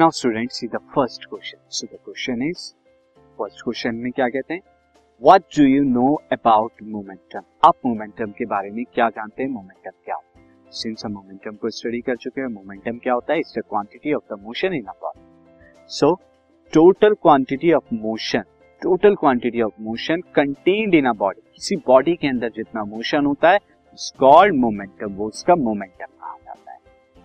Now student see the first question so the question is first question में क्या कहते हैं? What do you know about momentum आप momentum के बारे में क्या जानते हैं? मोमेंटम क्या होता है? सिंस हम मोमेंटम को स्टडी कर चुके हैं मोमेंटम क्या होता है? It's the quantity of the motion in a body so total quantity of motion total quantity of motion contained in a body किसी बॉडी के अंदर जितना मोशन होता है इट्स कॉल्ड मोमेंटम वो उसका मोमेंटम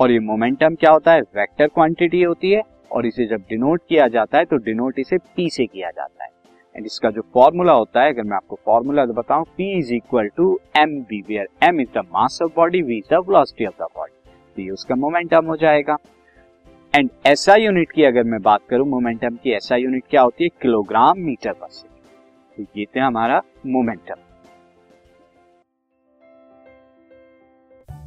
और ये मोमेंटम क्या होता है? वेक्टर क्वांटिटी होती है और इसे जब डिनोट किया जाता है तो डिनोट इसे पी से किया जाता है। एंड इसका जो फॉर्मूला होता है, अगर मैं आपको फॉर्मूला बताऊँ P is equal to M V where M is the mass of body V is the velocity of the body तो ये उसका मोमेंटम हो जाएगा। एंड ऐसा यूनिट की अगर मैं बात करूँ मोमेंटम की ऐसा यूनिट क्या होती है? किलोग्राम मीटर पर सेकेंड तो ये थे हमारा momentum